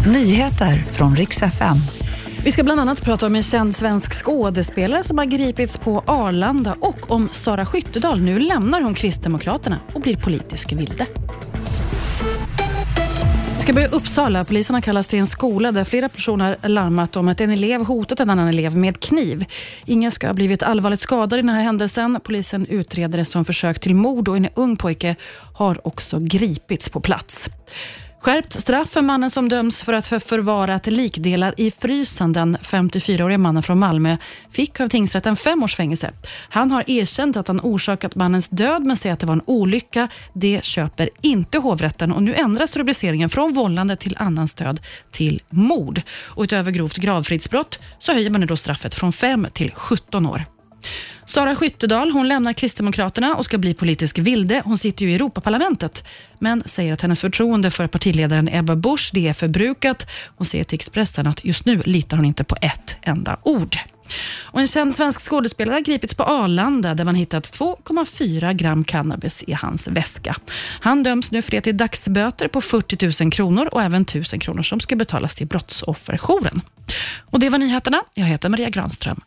Nyheter från riks FM. Vi ska bland annat prata om en känd svensk skådespelare som har gripits på Arlanda och om Sara Skyttedal. Nu lämnar hon Kristdemokraterna och blir politisk vilde. Vi ska börja i Uppsala. Polisen har kallats till en skola där flera personer larmat om att en elev hotat en annan elev med kniv. Ingen ska ha blivit allvarligt skadad i den här händelsen. Polisen utreder det som försök till mord och en ung pojke har också gripits på plats. Skärpt straff för mannen som döms för att ha förvarat likdelar i frysen. Den 54-årige mannen från Malmö fick av tingsrätten fem års fängelse. Han har erkänt att han orsakat mannens död, men säger att det var en olycka. Det köper inte hovrätten och nu ändras rubriceringen från vållande till annans död till mord. Och utöver grovt gravfridsbrott så höjer man nu då straffet från 5 till 17 år. Sara Skyttedal hon lämnar Kristdemokraterna och ska bli politisk vilde. Hon sitter ju i Europaparlamentet, men säger att hennes förtroende för partiledaren Ebba Busch det är förbrukat. Hon säger till Expressen att just nu litar hon inte på ett enda ord. Och en känd svensk skådespelare har gripits på Arlanda där man hittat 2,4 gram cannabis i hans väska. Han döms nu för det till dagsböter på 40 000 kronor och även 1 000 kronor som ska betalas till brottsofferjouren. Och det var nyheterna. Jag heter Maria Granström.